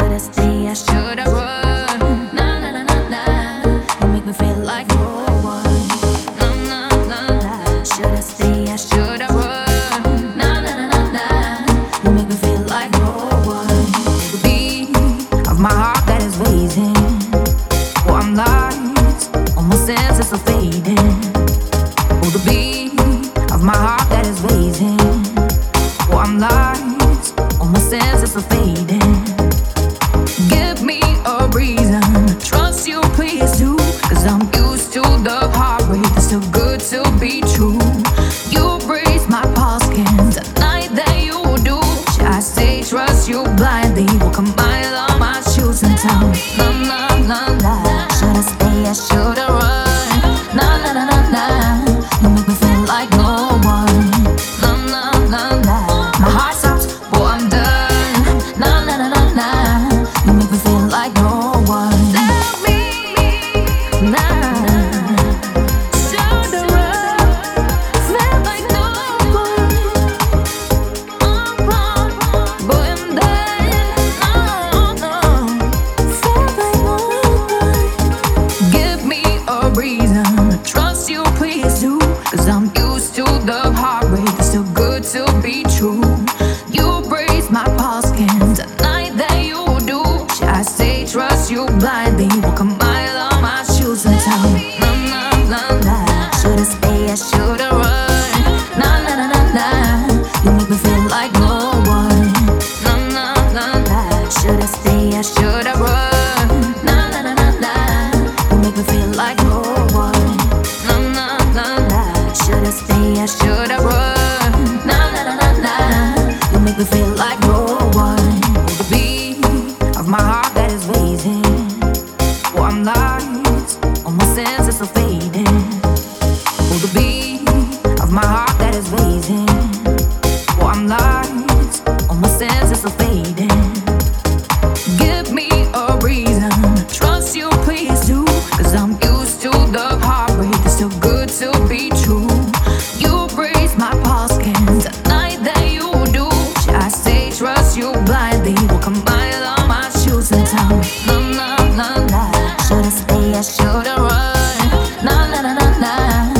Should I stay or should I run? You make me feel like no one. Na na na na. Should I stay or should I run? You make me feel like no one. The beat of my heart that is I'm lost. All my senses are fading. Oh, the beat of my heart that is I'm lost. All my senses are fading. Mile on to be true. You brace my pulse, can't deny that you do. I say trust you blindly. Walk a mile on my shoes and tell me, la la la la. should I stay, or should I run. La la la la la. You make me feel like no one. La la la la. should I stay, or should I run. La la la la. You make me feel like no one. La la la la. Shoulda stay, I should all my senses are fading. The beat of my heart that is I'm lost, all my senses are fading. Give me a reason, trust you, please I'm used to the heartbreak, it's so good to be true. You my deny that you do. I say, trust you blindly? Well, come by, on my shoes and tell me. nah.